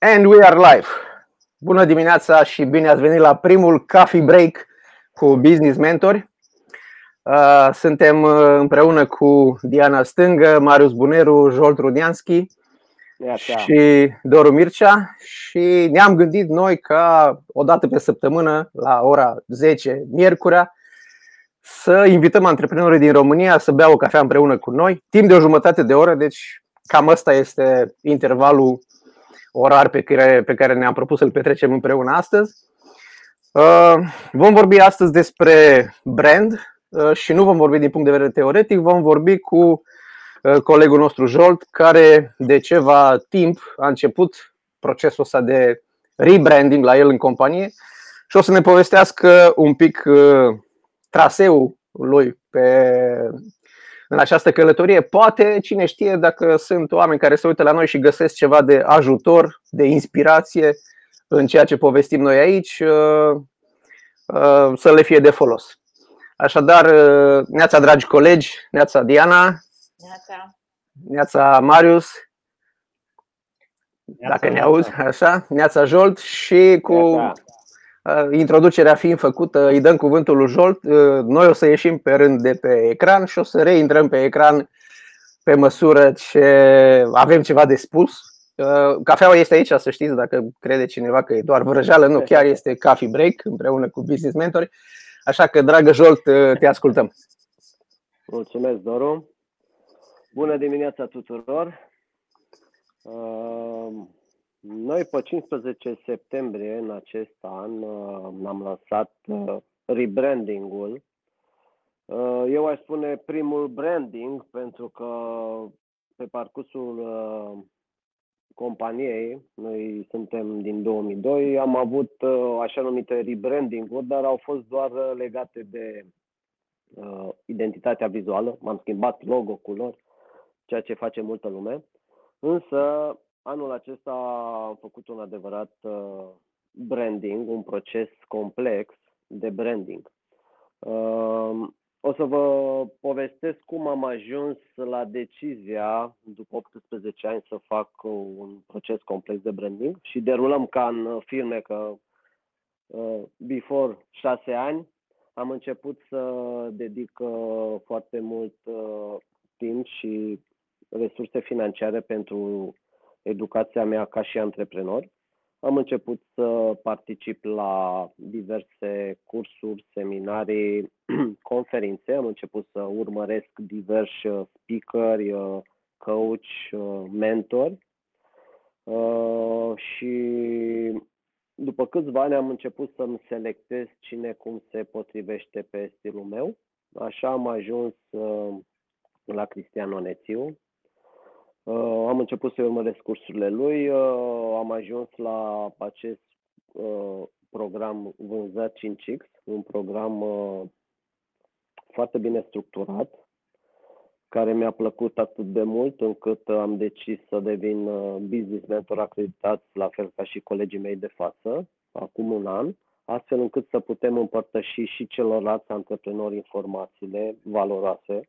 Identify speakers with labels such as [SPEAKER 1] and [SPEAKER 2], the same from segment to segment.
[SPEAKER 1] And we are live! Bună dimineața și bine ați venit la primul coffee break cu Business Mentori. Uh, suntem uh, împreună cu Diana Stângă, Marius Buneru, Jolt Rudianski și Doru Mircea și ne-am gândit noi ca o dată pe săptămână, la ora 10, miercurea, să invităm antreprenorii din România să bea o cafea împreună cu noi, timp de o jumătate de oră, deci cam ăsta este intervalul orar pe care, pe care ne-am propus să-l petrecem împreună astăzi. Uh, vom vorbi astăzi despre brand uh, și nu vom vorbi din punct de vedere teoretic, vom vorbi cu uh, colegul nostru Jolt, care de ceva timp a început procesul ăsta de rebranding la el în companie și o să ne povestească un pic traseul lui pe, în această călătorie. Poate, cine știe, dacă sunt oameni care se uită la noi și găsesc ceva de ajutor, de inspirație în ceea ce povestim noi aici, uh, uh, să le fie de folos. Așadar, uh, neața dragi colegi, neața Diana, neața, neața Marius, neața, dacă ne auzi, așa, neața Jolt și cu neața. Uh, introducerea fiind făcută, îi dăm cuvântul lui Jolt. Uh, noi o să ieșim pe rând de pe ecran și o să reintrăm pe ecran pe măsură ce avem ceva de spus. Uh, cafeaua este aici, să știți, dacă crede cineva că e doar vrăjeală, nu, chiar este coffee break împreună cu Business Mentori. Așa că, dragă Jolt, te ascultăm.
[SPEAKER 2] Mulțumesc, Doru. Bună dimineața tuturor. Noi pe 15 septembrie în acest an uh, am lansat uh, rebranding-ul. Uh, eu aș spune primul branding pentru că pe parcursul companiei, noi suntem din 2002, am avut așa numite rebranding-uri, dar au fost doar legate de identitatea vizuală. M-am schimbat logo, culori, ceea ce face multă lume. Însă Anul acesta am făcut un adevărat uh, branding, un proces complex de branding. Uh, o să vă povestesc cum am ajuns la decizia, după 18 ani, să fac un proces complex de branding și derulăm ca în firme că uh, before 6 ani am început să dedic foarte mult timp și resurse financiare pentru educația mea ca și antreprenor. Am început să particip la diverse cursuri, seminarii, conferințe. Am început să urmăresc diversi uh, speakeri, uh, coach, uh, mentori. Și după câțiva ani am început să-mi selectez cine cum se potrivește pe stilul meu. Așa am ajuns la Cristian Onețiu, Uh, am început să urmăresc cursurile lui, uh, am ajuns la acest uh, program vânzat 5X, un program uh, foarte bine structurat, care mi-a plăcut atât de mult încât am decis să devin uh, business mentor acreditat, la fel ca și colegii mei de față, acum un an, astfel încât să putem împărtăși și celorlalți antreprenori informațiile valoroase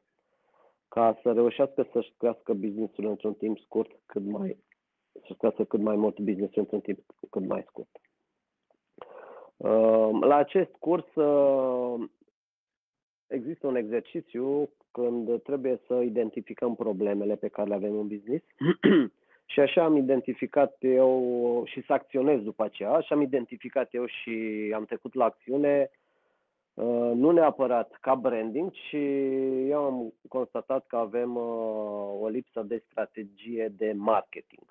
[SPEAKER 2] ca să reușească să-și crească businessul într-un timp scurt cât mai să crească cât mai mult business într-un timp cât mai scurt. Uh, la acest curs uh, există un exercițiu când trebuie să identificăm problemele pe care le avem în business și așa am identificat eu și să acționez după aceea, așa am identificat eu și am trecut la acțiune Uh, nu neapărat ca branding, ci eu am constatat că avem uh, o lipsă de strategie de marketing.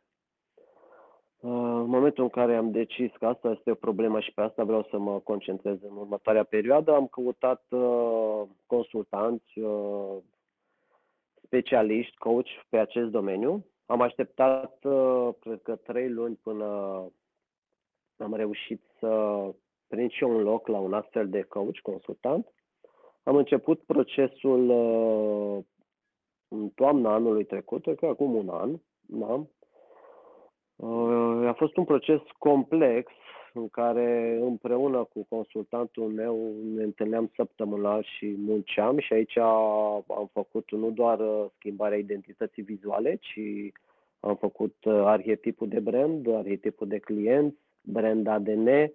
[SPEAKER 2] Uh, în momentul în care am decis că asta este o problemă și pe asta vreau să mă concentrez în următoarea perioadă, am căutat consultanți, specialiști, coach pe acest domeniu. Am așteptat, cred că, trei luni până am reușit să prind și un loc la un astfel de coach, consultant. Am început procesul uh, în toamna anului trecut, cred că acum un an, da? Uh, a fost un proces complex în care împreună cu consultantul meu ne întâlneam săptămânal și munceam și aici am făcut nu doar uh, schimbarea identității vizuale, ci am făcut arhetipul de brand, arhetipul de clienți, brand ADN,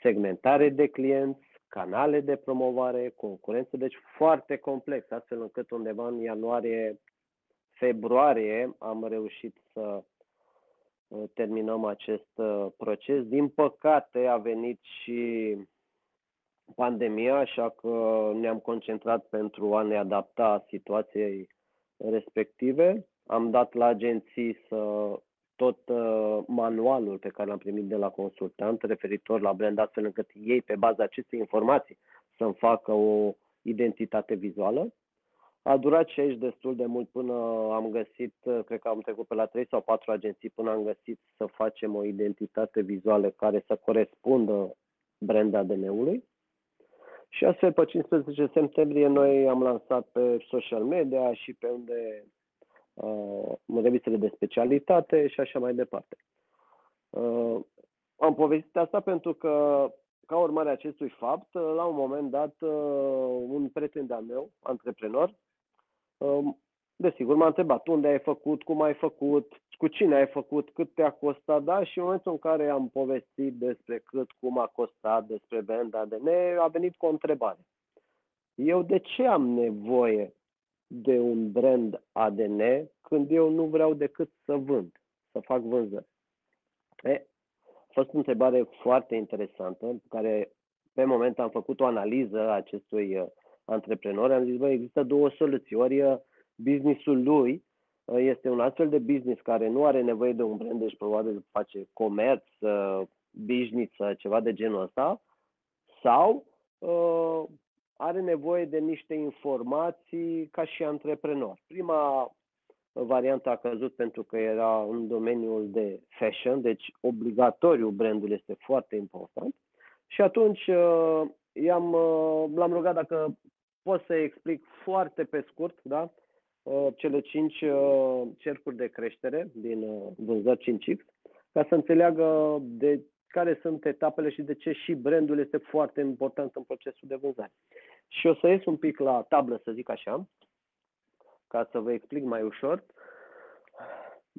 [SPEAKER 2] segmentare de clienți, canale de promovare, concurență, deci foarte complex, astfel încât undeva în ianuarie, februarie am reușit să uh, terminăm acest uh, proces. Din păcate a venit și pandemia, așa că ne-am concentrat pentru a ne adapta situației respective. Am dat la agenții să tot uh, manualul pe care l-am primit de la consultant referitor la brand, astfel încât ei, pe baza acestei informații, să-mi facă o identitate vizuală. A durat și aici destul de mult până am găsit, uh, cred că am trecut pe la 3 sau 4 agenții până am găsit să facem o identitate vizuală care să corespundă brand ADN-ului. Și astfel, pe 15 septembrie, noi am lansat pe social media și pe unde uh, revistele de specialitate și așa mai departe. Uh, am povestit asta pentru că, ca urmare a acestui fapt, uh, la un moment dat, uh, un prieten de-al meu, antreprenor, uh, desigur, m-a întrebat unde ai făcut, cum ai făcut, cu cine ai făcut, cât te-a costat, da? Și în momentul în care am povestit despre cât, cum a costat, despre venda de ne, a venit cu o întrebare. Eu de ce am nevoie de un brand ADN când eu nu vreau decât să vând, să fac vânzări? E, a fost o întrebare foarte interesantă, pe care pe moment am făcut o analiză a acestui uh, antreprenor. Am zis, bă, există două soluții. Ori uh, businessul lui uh, este un astfel de business care nu are nevoie de un brand, deci probabil face comerț, business, ceva de genul ăsta, sau are nevoie de niște informații ca și antreprenor. Prima variantă a căzut pentru că era în domeniul de fashion, deci obligatoriu brandul este foarte important. Și atunci uh, i-am, uh, l-am rugat dacă pot să explic foarte pe scurt da? Uh, cele cinci cercuri de creștere din vânzări 5X, ca să înțeleagă de care sunt etapele și de ce și brandul este foarte important în procesul de vânzare. Și o să ies un pic la tablă, să zic așa, ca să vă explic mai ușor.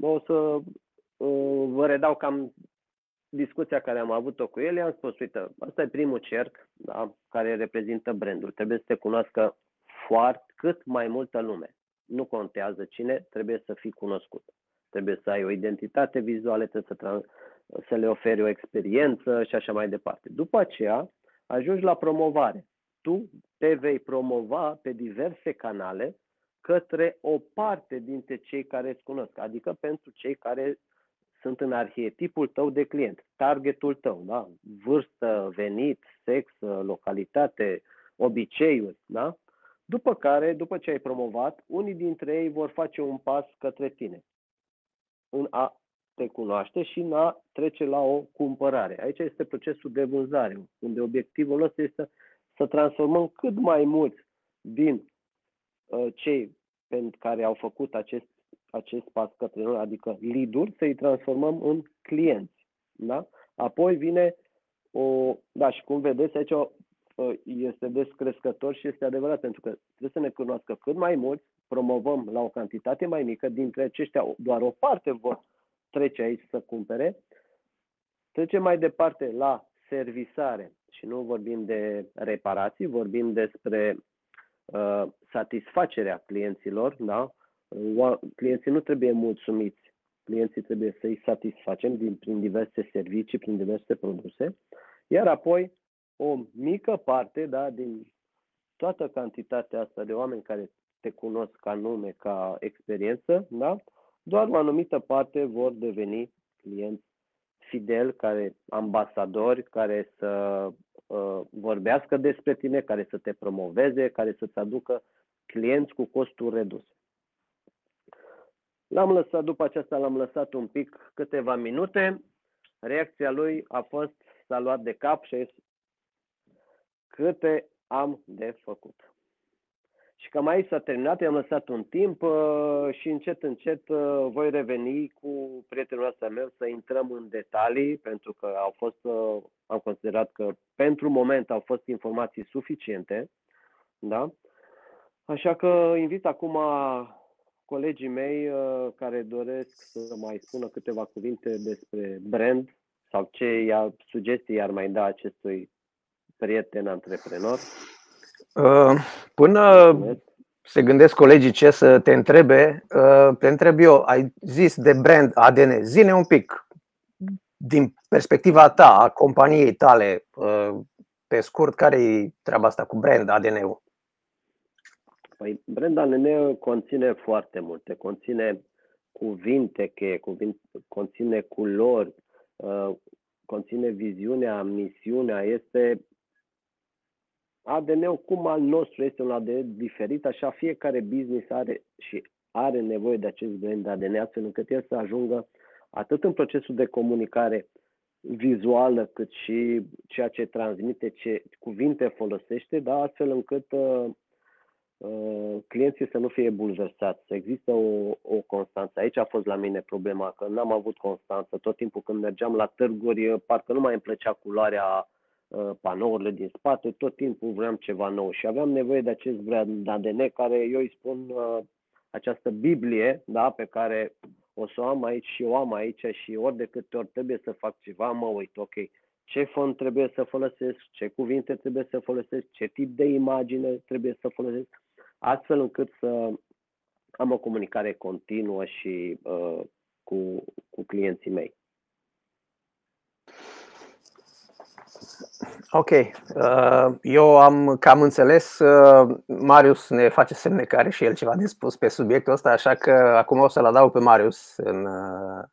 [SPEAKER 2] O să uh, vă redau cam discuția care am avut-o cu el. I-am spus, uite, asta e primul cerc da, care reprezintă brandul. Trebuie să te cunoască foarte, cât mai multă lume. Nu contează cine, trebuie să fii cunoscut. Trebuie să ai o identitate vizuală, trebuie să trans- să le oferi o experiență și așa mai departe. După aceea, ajungi la promovare. Tu te vei promova pe diverse canale către o parte dintre cei care îți cunosc, adică pentru cei care sunt în arhetipul tău de client, targetul tău, da? vârstă, venit, sex, localitate, obiceiuri. Da? După care, după ce ai promovat, unii dintre ei vor face un pas către tine. În a te cunoaște și în a trece la o cumpărare. Aici este procesul de vânzare, unde obiectivul ăsta este să transformăm cât mai mulți din uh, cei pentru care au făcut acest, acest pas către noi, adică lead să-i transformăm în clienți. Da? Apoi vine o, da, și cum vedeți aici uh, este descrescător și este adevărat, pentru că trebuie să ne cunoască cât mai mulți, promovăm la o cantitate mai mică, dintre aceștia doar o parte vor trece aici să cumpere. Trecem mai departe la servisare și nu vorbim de reparații, vorbim despre uh, satisfacerea clienților. Da? Clienții nu trebuie mulțumiți, clienții trebuie să-i satisfacem din, prin diverse servicii, prin diverse produse, iar apoi o mică parte da, din toată cantitatea asta de oameni care te cunosc ca nume, ca experiență, da? Doar o anumită parte vor deveni clienți fideli, care ambasadori, care să uh, vorbească despre tine, care să te promoveze, care să-ți aducă clienți cu costuri reduse. L-am lăsat, după aceasta l-am lăsat un pic, câteva minute. Reacția lui a fost, s-a luat de cap și a zis, câte am de făcut. Și cam aici s-a terminat, i-am lăsat un timp uh, și încet, încet uh, voi reveni cu prietenul ăsta meu să intrăm în detalii, pentru că au fost, uh, am considerat că pentru moment au fost informații suficiente, da? Așa că invit acum colegii mei uh, care doresc să mai spună câteva cuvinte despre brand sau ce sugestii ar mai da acestui prieten antreprenor?
[SPEAKER 1] Uh, până se gândesc colegii ce să te întrebe, uh, te întreb eu, ai zis de brand ADN, zine un pic din perspectiva ta, a companiei tale, pe scurt, care e treaba asta cu brand ADN-ul?
[SPEAKER 2] Păi brand ADN conține foarte multe, conține cuvinte cheie, cuvinte, conține culori, uh, conține viziunea, misiunea, este ADN-ul cum al nostru este un ADN diferit, așa fiecare business are și are nevoie de acest brand ADN astfel încât el să ajungă atât în procesul de comunicare vizuală, cât și ceea ce transmite, ce cuvinte folosește, da, astfel încât uh, uh, clienții să nu fie bulversați, să există o, o constanță. Aici a fost la mine problema, că n-am avut constanță. Tot timpul când mergeam la târguri, parcă nu mai îmi plăcea culoarea uh, panourile din spate, tot timpul vreau ceva nou și aveam nevoie de acest brand ADN care eu îi spun uh, această Biblie da, pe care o să o am aici și o am aici și ori de câte ori trebuie să fac ceva, mă uit, ok, ce font trebuie să folosesc, ce cuvinte trebuie să folosesc, ce tip de imagine trebuie să folosesc, astfel încât să am o comunicare continuă și uh, cu, cu clienții mei.
[SPEAKER 1] Ok. Uh, eu am cam înțeles. Uh, Marius ne face semne că are și el ceva de spus pe subiectul ăsta, așa că acum o să-l adaug pe Marius în, uh,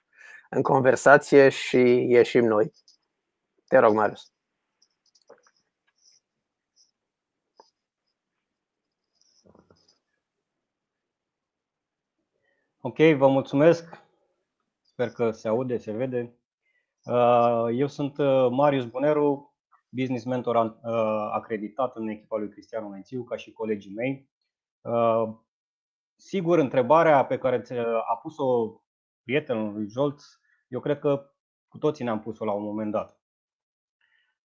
[SPEAKER 1] în conversație și ieșim noi. Te rog, Marius.
[SPEAKER 3] Ok, vă mulțumesc. Sper că se aude, se vede. Eu sunt Marius Buneru, business mentor uh, acreditat în echipa lui Cristian Mențiu, ca și colegii mei. Uh, sigur, întrebarea pe care a pus-o prietenul lui Jolt, eu cred că cu toții ne-am pus-o la un moment dat.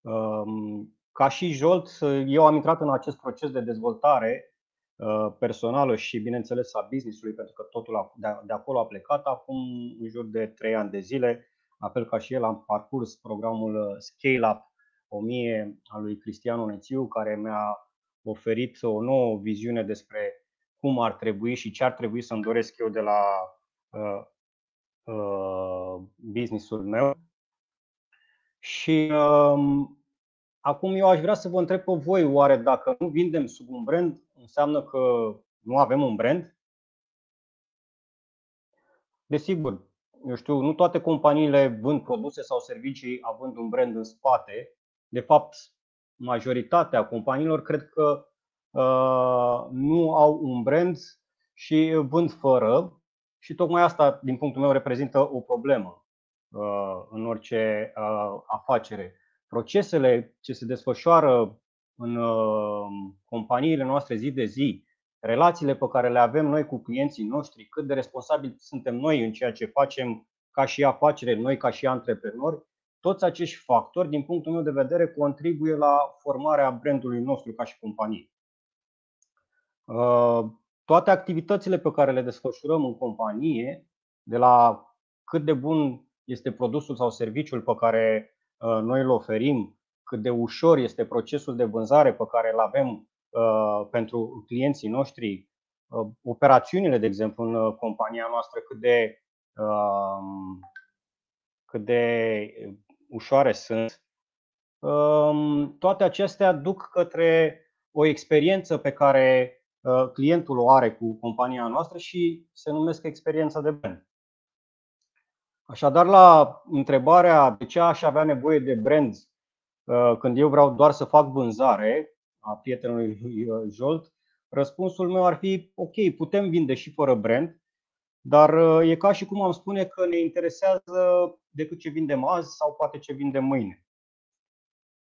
[SPEAKER 3] Um, ca și Jolt, eu am intrat în acest proces de dezvoltare uh, personală și, bineînțeles, a business-ului, pentru că totul de acolo a plecat acum în jur de 3 ani de zile. La fel ca și el, am parcurs programul Scale Up 1000 al lui Cristian Onețiu, care mi-a oferit o nouă viziune despre cum ar trebui și ce ar trebui să-mi doresc eu de la uh, uh, businessul meu. Și uh, acum eu aș vrea să vă întreb pe voi, oare dacă nu vindem sub un brand, înseamnă că nu avem un brand? Desigur, eu știu, nu toate companiile vând produse sau servicii având un brand în spate, de fapt, majoritatea companiilor cred că uh, nu au un brand și vând fără și tocmai asta, din punctul meu, reprezintă o problemă uh, în orice uh, afacere. Procesele ce se desfășoară în uh, companiile noastre zi de zi, relațiile pe care le avem noi cu clienții noștri, cât de responsabili suntem noi în ceea ce facem ca și afacere, noi ca și antreprenori, toți acești factori, din punctul meu de vedere, contribuie la formarea brandului nostru ca și companie. Uh, toate activitățile pe care le desfășurăm în companie, de la cât de bun este produsul sau serviciul pe care uh, noi îl oferim, cât de ușor este procesul de vânzare pe care îl avem uh, pentru clienții noștri, operațiunile, de exemplu, în compania noastră, cât de, cât de ușoare sunt, toate acestea duc către o experiență pe care uh, clientul o are cu compania noastră și se numesc experiența de brand. Așadar, la întrebarea de ce aș avea nevoie de brand uh, când eu vreau doar să fac vânzare a prietenului uh, Jolt, răspunsul meu ar fi ok, putem vinde și fără brand, dar e ca și cum am spune că ne interesează decât ce vindem azi sau poate ce vindem mâine.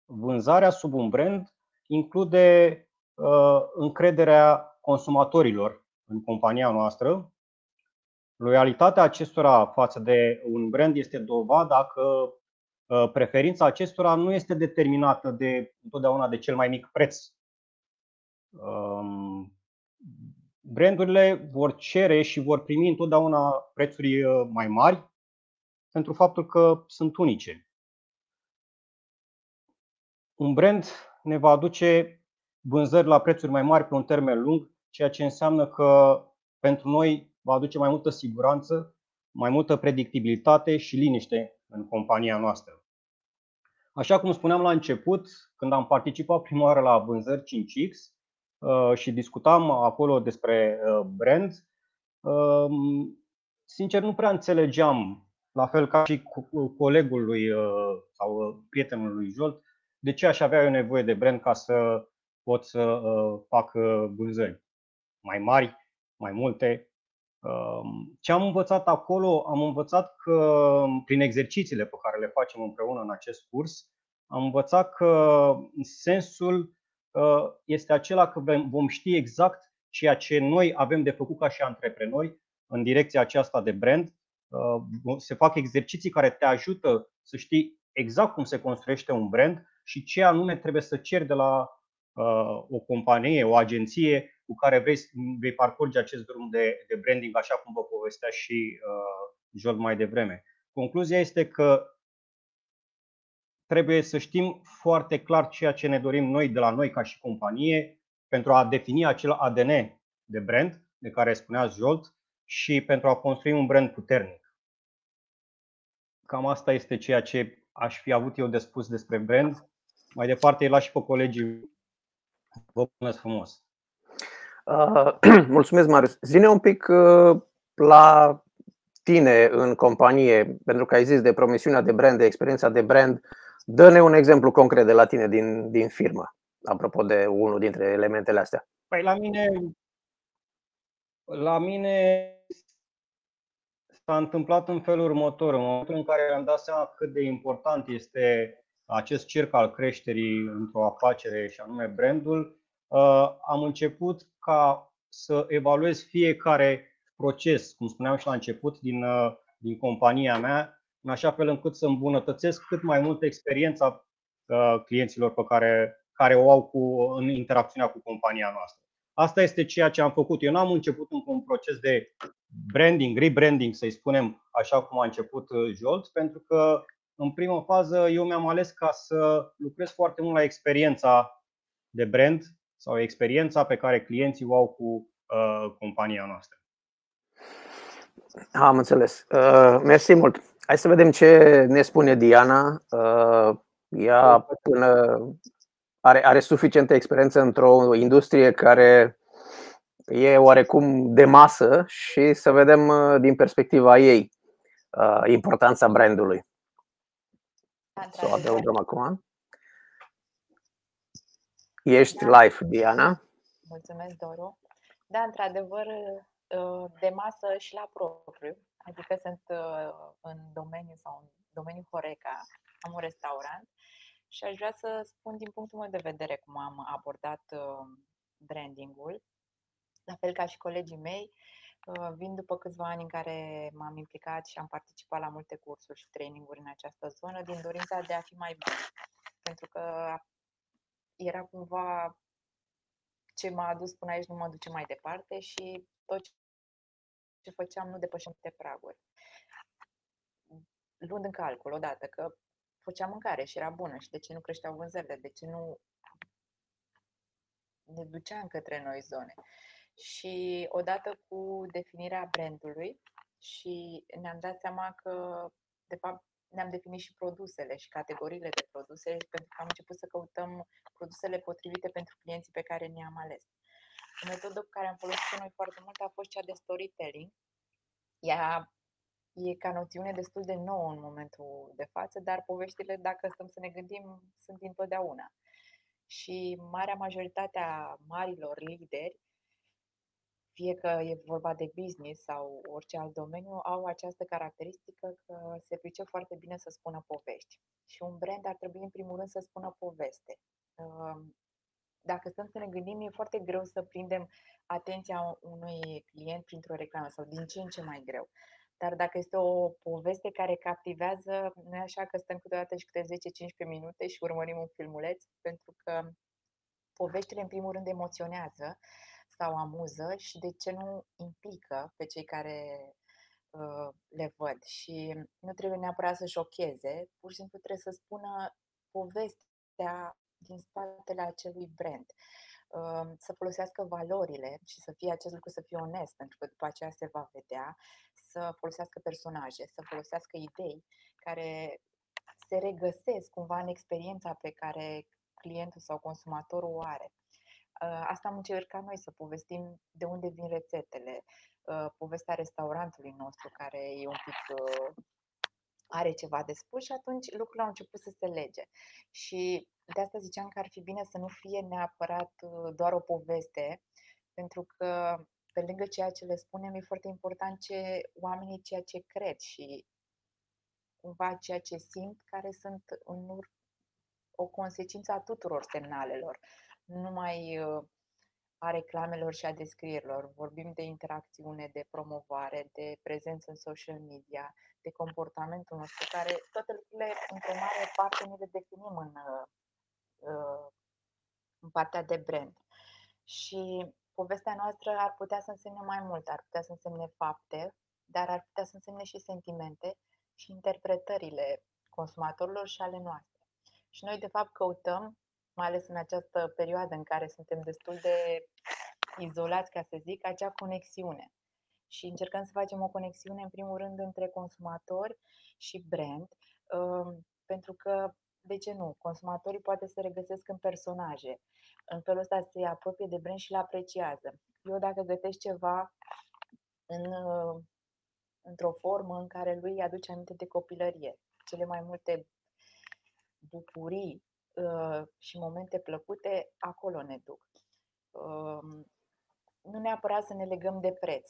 [SPEAKER 3] Vânzarea sub un brand include uh, încrederea consumatorilor în compania noastră. Loialitatea acestora față de un brand este dovada că uh, preferința acestora nu este determinată de întotdeauna de cel mai mic preț. Um, brandurile vor cere și vor primi întotdeauna prețuri uh, mai mari pentru faptul că sunt unice. Un brand ne va aduce vânzări la prețuri mai mari pe un termen lung, ceea ce înseamnă că pentru noi va aduce mai multă siguranță, mai multă predictibilitate și liniște în compania noastră. Așa cum spuneam la început, când am participat prima oară la vânzări 5X uh, și discutam acolo despre uh, brand, um, sincer nu prea înțelegeam, la fel ca și colegul lui uh, sau prietenul lui Jolt, de ce aș avea eu nevoie de brand ca să pot să fac vânzări mai mari, mai multe. Um, ce am învățat acolo? Am învățat că prin exercițiile pe care le facem împreună în acest curs, am învățat că sensul uh, este acela că vom ști exact ceea ce noi avem de făcut ca și antreprenori în direcția aceasta de brand. Uh, se fac exerciții care te ajută să știi exact cum se construiește un brand și ce anume trebuie să ceri de la uh, o companie, o agenție cu care vrei, vei parcurge acest drum de, de branding, așa cum vă povestea și uh, Joel mai devreme. Concluzia este că trebuie să știm foarte clar ceea ce ne dorim noi de la noi ca și companie pentru a defini acel ADN de brand de care spunea Jolt și pentru a construi un brand puternic. Cam asta este ceea ce aș fi avut eu de spus despre brand. Mai departe îi las și pe colegii. Vă mulțumesc frumos!
[SPEAKER 1] Uh, mulțumesc, Marius. Zine un pic uh, la tine în companie, pentru că ai zis de promisiunea de brand, de experiența de brand. Dă-ne un exemplu concret de la tine din, din firmă, apropo de unul dintre elementele astea.
[SPEAKER 3] Păi la mine, la mine s-a întâmplat în felul următor. În momentul în care am dat seama cât de important este acest cerc al creșterii într-o afacere și anume brandul, uh, am început ca să evaluez fiecare proces, cum spuneam și la început, din, uh, din compania mea, în așa fel încât să îmbunătățesc cât mai mult experiența uh, clienților pe care, care o au cu, în interacțiunea cu compania noastră. Asta este ceea ce am făcut. Eu n-am început încă un proces de branding, rebranding, să-i spunem așa cum a început uh, Jolt, pentru că în primă fază eu mi-am ales ca să lucrez foarte mult la experiența de brand sau experiența pe care clienții o au cu uh, compania noastră.
[SPEAKER 1] Am înțeles. Uh, mersi mult. Hai să vedem ce ne spune Diana. Uh, ea până are, are suficientă experiență într-o industrie care e oarecum de masă și să vedem uh, din perspectiva ei uh, importanța brandului. Să o adăugăm acum. Ești da. live, Diana.
[SPEAKER 4] Mulțumesc, Doru. Da, într-adevăr, uh, de masă și la propriu. Adică sunt uh, în domeniu sau în domeniul Horeca, am un restaurant și aș vrea să spun din punctul meu de vedere cum am abordat uh, brandingul. La fel ca și colegii mei, vin după câțiva ani în care m-am implicat și am participat la multe cursuri și traininguri în această zonă din dorința de a fi mai bun. Pentru că era cumva ce m-a adus până aici nu mă duce mai departe și tot ce făceam nu depășeam de praguri. Luând în calcul odată că făceam mâncare și era bună și de ce nu creșteau vânzările, de ce nu ne duceam către noi zone. Și odată cu definirea brandului și ne-am dat seama că, de fapt, ne-am definit și produsele și categoriile de produse, pentru că am început să căutăm produsele potrivite pentru clienții pe care ne-am ales. O metodă pe care am folosit noi foarte mult a fost cea de storytelling. Ea e ca noțiune destul de nouă în momentul de față, dar poveștile, dacă stăm să ne gândim, sunt întotdeauna. Și marea majoritate a marilor lideri fie că e vorba de business sau orice alt domeniu, au această caracteristică că se pricep foarte bine să spună povești. Și un brand ar trebui, în primul rând, să spună poveste. Dacă stăm să ne gândim, e foarte greu să prindem atenția unui client printr-o reclamă sau din ce în ce mai greu. Dar dacă este o poveste care captivează, nu e așa că stăm câteodată și câte 10-15 minute și urmărim un filmuleț, pentru că poveștile, în primul rând, emoționează sau amuză și de ce nu implică pe cei care uh, le văd. Și nu trebuie neapărat să șocheze, pur și simplu trebuie să spună povestea din spatele acelui brand. Uh, să folosească valorile și să fie acest lucru să fie onest, pentru că după aceea se va vedea, să folosească personaje, să folosească idei care se regăsesc cumva în experiența pe care clientul sau consumatorul o are. Uh, asta am încercat noi să povestim de unde vin rețetele, uh, povestea restaurantului nostru care e un pic uh, are ceva de spus și atunci lucrurile au început să se lege. Și de asta ziceam că ar fi bine să nu fie neapărat doar o poveste, pentru că pe lângă ceea ce le spunem, e foarte important ce oamenii ceea ce cred și cumva ceea ce simt, care sunt în ur- o consecință a tuturor semnalelor, nu numai uh, a reclamelor și a descrierilor. Vorbim de interacțiune, de promovare, de prezență în social media, de comportamentul nostru, care toate lucrurile, într-o mare parte, ne le definim în, uh, uh, în partea de brand. Și povestea noastră ar putea să însemne mai mult, ar putea să însemne fapte, dar ar putea să însemne și sentimente și interpretările consumatorilor și ale noastre. Și noi, de fapt, căutăm, mai ales în această perioadă în care suntem destul de izolați, ca să zic, acea conexiune. Și încercăm să facem o conexiune, în primul rând, între consumatori și brand, um, pentru că, de ce nu, consumatorii poate să regăsesc în personaje. În felul ăsta se apropie de brand și le apreciază. Eu, dacă gătesc ceva în într-o formă în care lui aduce aminte de copilărie. Cele mai multe bucurii uh, și momente plăcute acolo ne duc. Uh, nu neapărat să ne legăm de preț.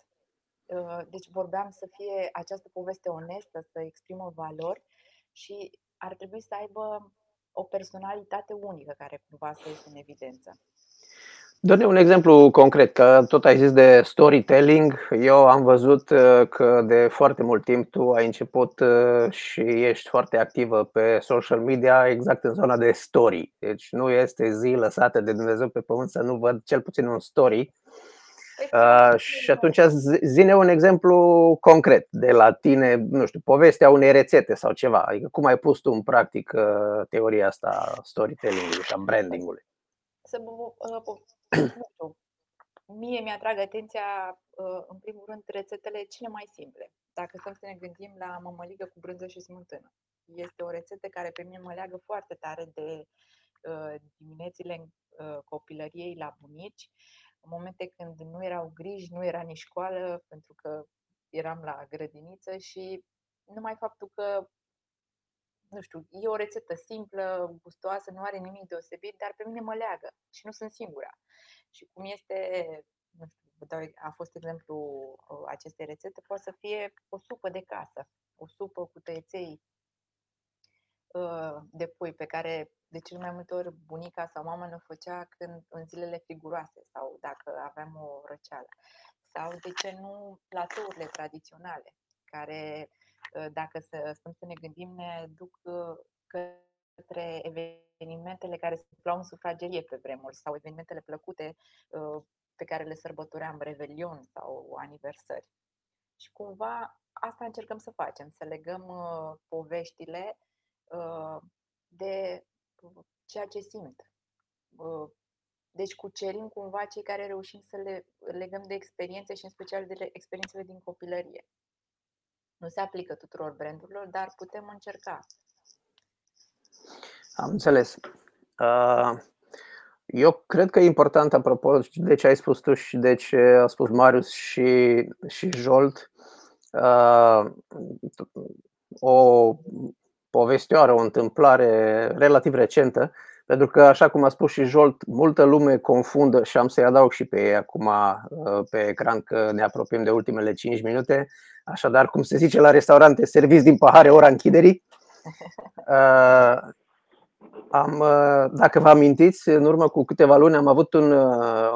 [SPEAKER 4] Uh, deci vorbeam să fie această poveste onestă, să exprimă valori și ar trebui să aibă o personalitate unică care cumva să iasă în evidență.
[SPEAKER 1] Dă-ne un exemplu concret, că tot ai zis de storytelling. Eu am văzut uh, că de foarte mult timp tu ai început uh, și ești foarte activă pe social media exact în zona de story. Deci nu este zi lăsată de Dumnezeu pe pământ să nu văd cel puțin un story. Păi uh, și atunci zine un exemplu concret de la tine, nu știu, povestea unei rețete sau ceva. Adică cum ai pus tu în practic uh, teoria asta storytelling-ului și a branding-ului?
[SPEAKER 4] Să nu știu, mie mi-atrag atenția, uh, în primul rând, rețetele cele mai simple. Dacă stăm să ne gândim la mămăligă cu brânză și smântână. Este o rețetă care pe mine mă leagă foarte tare de uh, diminețile uh, copilăriei la bunici, în momente când nu erau griji, nu era nici școală, pentru că eram la grădiniță și numai faptul că nu știu, e o rețetă simplă, gustoasă, nu are nimic deosebit, dar pe mine mă leagă și nu sunt singura. Și cum este, nu știu, vă dau, a fost exemplu uh, acestei rețete, poate să fie o supă de casă, o supă cu tăieței uh, de pui pe care de cel mai multe ori bunica sau mama ne făcea când în zilele friguroase sau dacă aveam o răceală. Sau de ce nu platourile tradiționale care Ă, dacă să stăm să ne gândim, ne duc ă, către evenimentele care se plau în sufragerie pe vremuri sau evenimentele plăcute ă, pe care le sărbătoream, revelion sau aniversări. Și cumva asta încercăm să facem, să legăm poveștile de ceea ce simt. Deci cucerim cumva cei care reușim să le legăm de experiențe și în special de experiențele din copilărie. Nu se aplică tuturor brandurilor, dar putem încerca.
[SPEAKER 1] Am înțeles. Uh, eu cred că e important, apropo de ce ai spus tu și de ce a spus Marius și, și Jolt, uh, o povestioară, o întâmplare relativ recentă, pentru că, așa cum a spus și Jolt, multă lume confundă și am să-i adaug și pe ei acum uh, pe ecran că ne apropiem de ultimele 5 minute. Așadar, cum se zice la restaurante, serviți din pahare ora închiderii. Uh, am, uh, dacă vă amintiți, în urmă cu câteva luni am avut un,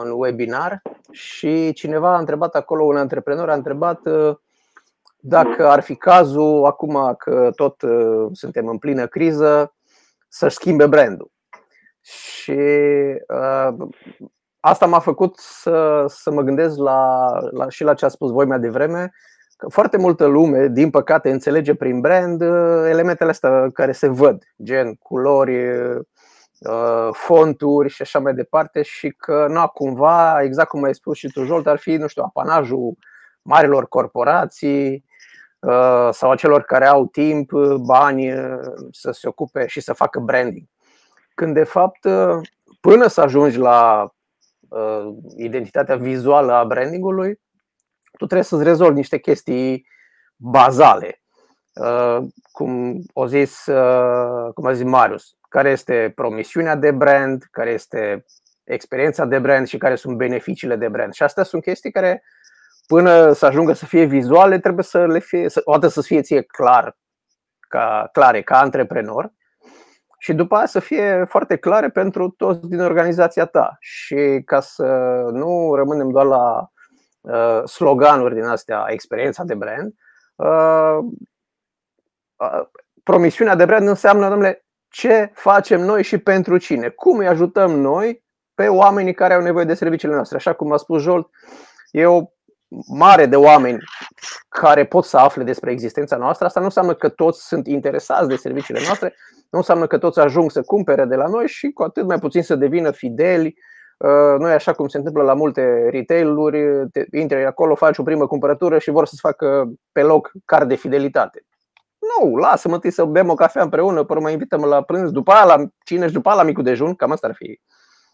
[SPEAKER 1] un webinar și cineva a întrebat acolo, un antreprenor a întrebat dacă ar fi cazul, acum că tot suntem în plină criză, să schimbe brandul. Și uh, asta m-a făcut să, să mă gândesc la, la, și la ce a spus voi mai devreme, că foarte multă lume, din păcate, înțelege prin brand uh, elementele astea care se văd, gen culori, uh, fonturi și așa mai departe și că nu cumva, exact cum ai spus și tu, Jolt, ar fi, nu știu, apanajul marilor corporații uh, sau a celor care au timp, bani să se ocupe și să facă branding. Când de fapt, până să ajungi la identitatea vizuală a brandingului, tu trebuie să-ți rezolvi niște chestii bazale. Uh, cum o zis, uh, cum a zis Marius, care este promisiunea de brand, care este experiența de brand și care sunt beneficiile de brand. Și astea sunt chestii care, până să ajungă să fie vizuale, trebuie să le fie, să, o dată să fie ție clar, ca, clare ca antreprenor și după aia să fie foarte clare pentru toți din organizația ta. Și ca să nu rămânem doar la Uh, sloganuri din astea, experiența de brand. Uh, uh, promisiunea de brand înseamnă, domnule, ce facem noi și pentru cine? Cum îi ajutăm noi pe oamenii care au nevoie de serviciile noastre? Așa cum a spus Jolt, e o mare de oameni care pot să afle despre existența noastră. Asta nu înseamnă că toți sunt interesați de serviciile noastre, nu înseamnă că toți ajung să cumpere de la noi și cu atât mai puțin să devină fideli Uh, nu e așa cum se întâmplă la multe retail-uri, intri acolo, faci o primă cumpărătură și vor să-ți facă pe loc card de fidelitate. Nu, lasă-mă întâi să bem o cafea împreună, până mă invităm la prânz, după aia la cine și după aia la micul dejun, cam asta ar fi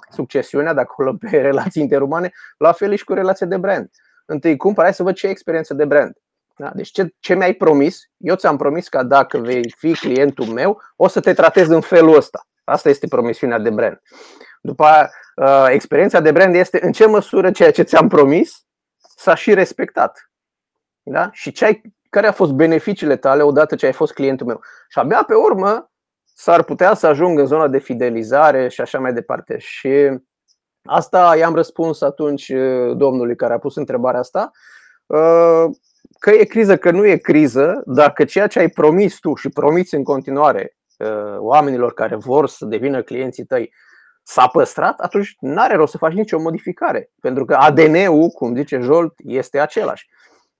[SPEAKER 1] succesiunea de acolo pe relații interumane, la fel și cu relația de brand. Întâi cumpăr, hai să văd ce experiență de brand. Da? Deci ce, ce mi-ai promis, eu ți-am promis că dacă vei fi clientul meu, o să te tratez în felul ăsta. Asta este promisiunea de brand. După aia, uh, experiența de brand este în ce măsură ceea ce ți-am promis s-a și respectat. Da? Și ce ai, care au fost beneficiile tale odată ce ai fost clientul meu. Și abia pe urmă s-ar putea să ajung în zona de fidelizare și așa mai departe. Și asta i-am răspuns atunci uh, domnului care a pus întrebarea asta. Uh, că e criză, că nu e criză, dacă ceea ce ai promis tu și promiți în continuare oamenilor care vor să devină clienții tăi s-a păstrat, atunci nu are rost să faci nicio modificare. Pentru că ADN-ul, cum zice Jolt, este același.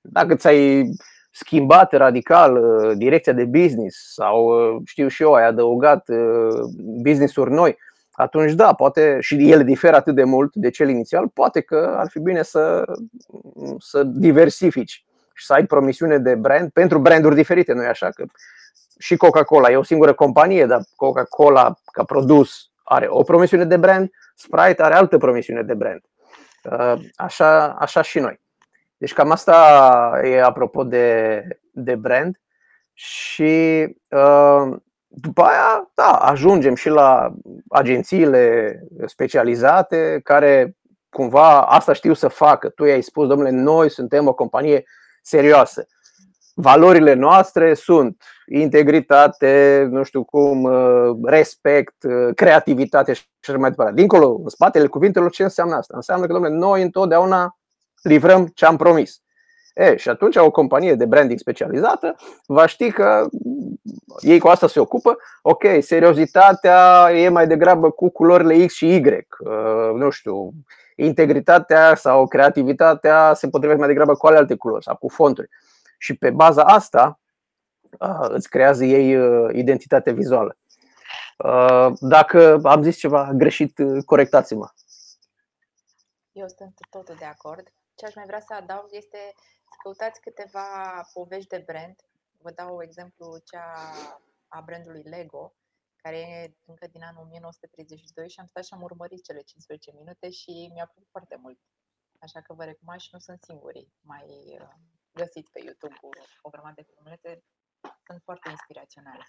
[SPEAKER 1] Dacă ți-ai schimbat radical uh, direcția de business sau, uh, știu și eu, ai adăugat uh, business-uri noi, atunci da, poate și ele diferă atât de mult de cel inițial, poate că ar fi bine să, să diversifici și să ai promisiune de brand pentru branduri diferite, nu-i așa? Că și Coca-Cola e o singură companie, dar Coca-Cola ca produs are o promisiune de brand, Sprite are altă promisiune de brand. Uh, așa, așa și noi. Deci cam asta e apropo de, de brand și uh, după aia, da, ajungem și la agențiile specializate care cumva asta știu să facă. Tu i-ai spus, domnule, noi suntem o companie serioasă valorile noastre sunt integritate, nu știu cum, uh, respect, uh, creativitate și așa mai departe. Dincolo, în spatele cuvintelor, ce înseamnă asta? Înseamnă că, domnule, noi întotdeauna livrăm ce am promis. E, și atunci o companie de branding specializată va ști că ei cu asta se ocupă. Ok, seriozitatea e mai degrabă cu culorile X și Y. Uh, nu știu, integritatea sau creativitatea se potrivește mai degrabă cu alte culori sau cu fonturi și pe baza asta îți creează ei identitatea vizuală. Dacă am zis ceva greșit, corectați-mă.
[SPEAKER 4] Eu sunt totul de acord. Ce aș mai vrea să adaug este să căutați câteva povești de brand. Vă dau exemplu cea a brandului Lego, care e încă din anul 1932 și am stat și am urmărit cele 15 minute și mi-a plăcut foarte mult. Așa că vă recomand și nu sunt singurii. Mai găsiți pe YouTube o grămadă de filmulețe, sunt foarte inspiraționale.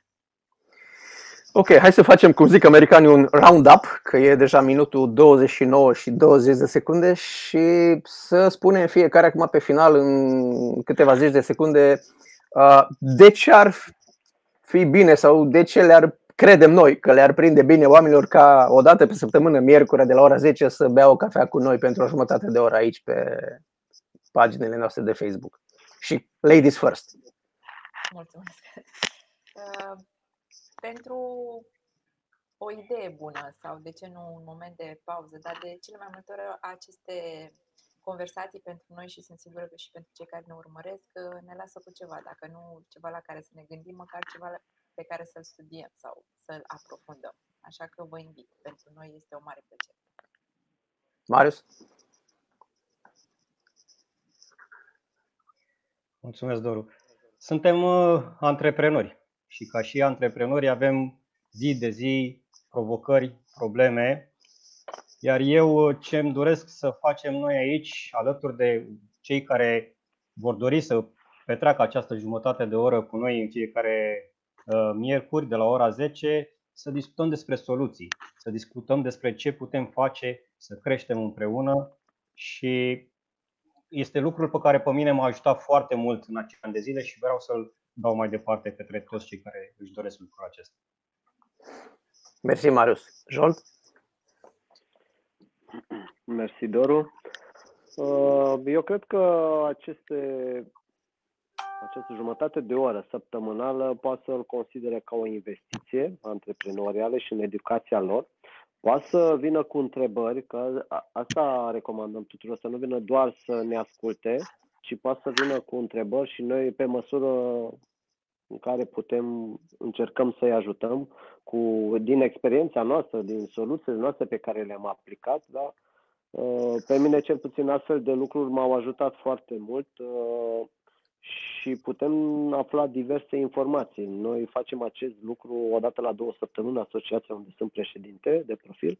[SPEAKER 1] Ok, hai să facem, cum zic americanii, un round-up, că e deja minutul 29 și 20 de secunde și să spunem fiecare acum pe final, în câteva zeci de secunde, uh, de ce ar fi bine sau de ce le-ar credem noi că le-ar prinde bine oamenilor ca o dată pe săptămână, miercuri, de la ora 10, să bea o cafea cu noi pentru o jumătate de oră aici pe paginile noastre de Facebook și ladies first.
[SPEAKER 4] Mulțumesc. Uh, pentru o idee bună sau de ce nu un moment de pauză, dar de cele mai multe ori aceste conversații pentru noi și sunt sigură că și pentru cei care ne urmăresc ne lasă cu ceva, dacă nu ceva la care să ne gândim, măcar ceva pe care să-l studiem sau să-l aprofundăm. Așa că vă invit. Pentru noi este o mare plăcere.
[SPEAKER 1] Marius?
[SPEAKER 3] Mulțumesc, Doru. Suntem uh, antreprenori și ca și antreprenori avem zi de zi provocări, probleme. Iar eu uh, ce îmi doresc să facem noi aici, alături de cei care vor dori să petreacă această jumătate de oră cu noi în fiecare uh, miercuri de la ora 10, să discutăm despre soluții, să discutăm despre ce putem face, să creștem împreună și este lucrul pe care pe mine m-a ajutat foarte mult în acei ani de zile și vreau să-l dau mai departe către toți cei care își doresc lucrul acesta.
[SPEAKER 1] Mersi, Marius. Jolt?
[SPEAKER 2] Mersi, Doru. Uh, eu cred că aceste, această jumătate de oră săptămânală poate să-l considere ca o investiție antreprenorială și în educația lor. Poate să vină cu întrebări, că asta recomandăm tuturor, să nu vină doar să ne asculte, ci poate să vină cu întrebări și noi, pe măsură în care putem, încercăm să-i ajutăm cu, din experiența noastră, din soluțiile noastre pe care le-am aplicat, da? Uh, pe mine cel puțin astfel de lucruri m-au ajutat foarte mult uh, și putem afla diverse informații. Noi facem acest lucru o dată la două săptămâni, asociația unde sunt președinte de profil,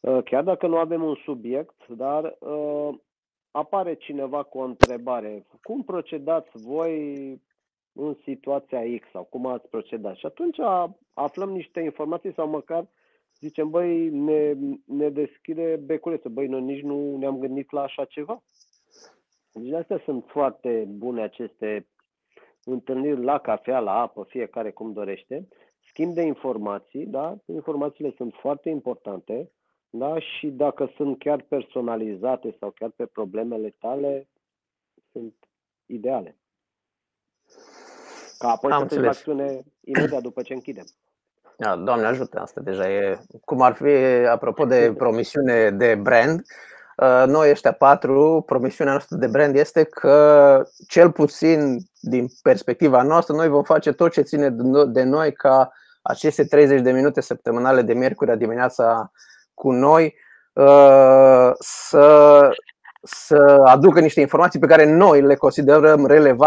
[SPEAKER 2] uh, chiar dacă nu avem un subiect, dar apare cineva cu o întrebare. Cum procedați voi în situația X sau cum ați procedat? Și atunci aflăm niște informații sau măcar zicem, băi, ne, ne deschide beculețul, băi, noi nici nu ne-am gândit la așa ceva. Deci astea sunt foarte bune aceste întâlniri la cafea, la apă, fiecare cum dorește. Schimb de informații, da? Informațiile sunt foarte importante, da? Și dacă sunt chiar personalizate sau chiar pe problemele tale, sunt ideale. Ca apoi Am să faci acțiune imediat după ce închidem.
[SPEAKER 1] Da, Doamne ajută, asta deja e cum ar fi, apropo de promisiune de brand, uh, noi ăștia patru, promisiunea noastră de brand este că, cel puțin din perspectiva noastră, noi vom face tot ce ține de noi ca aceste 30 de minute săptămânale de miercuri dimineața cu noi uh, să, să aducă niște informații pe care noi le considerăm relevante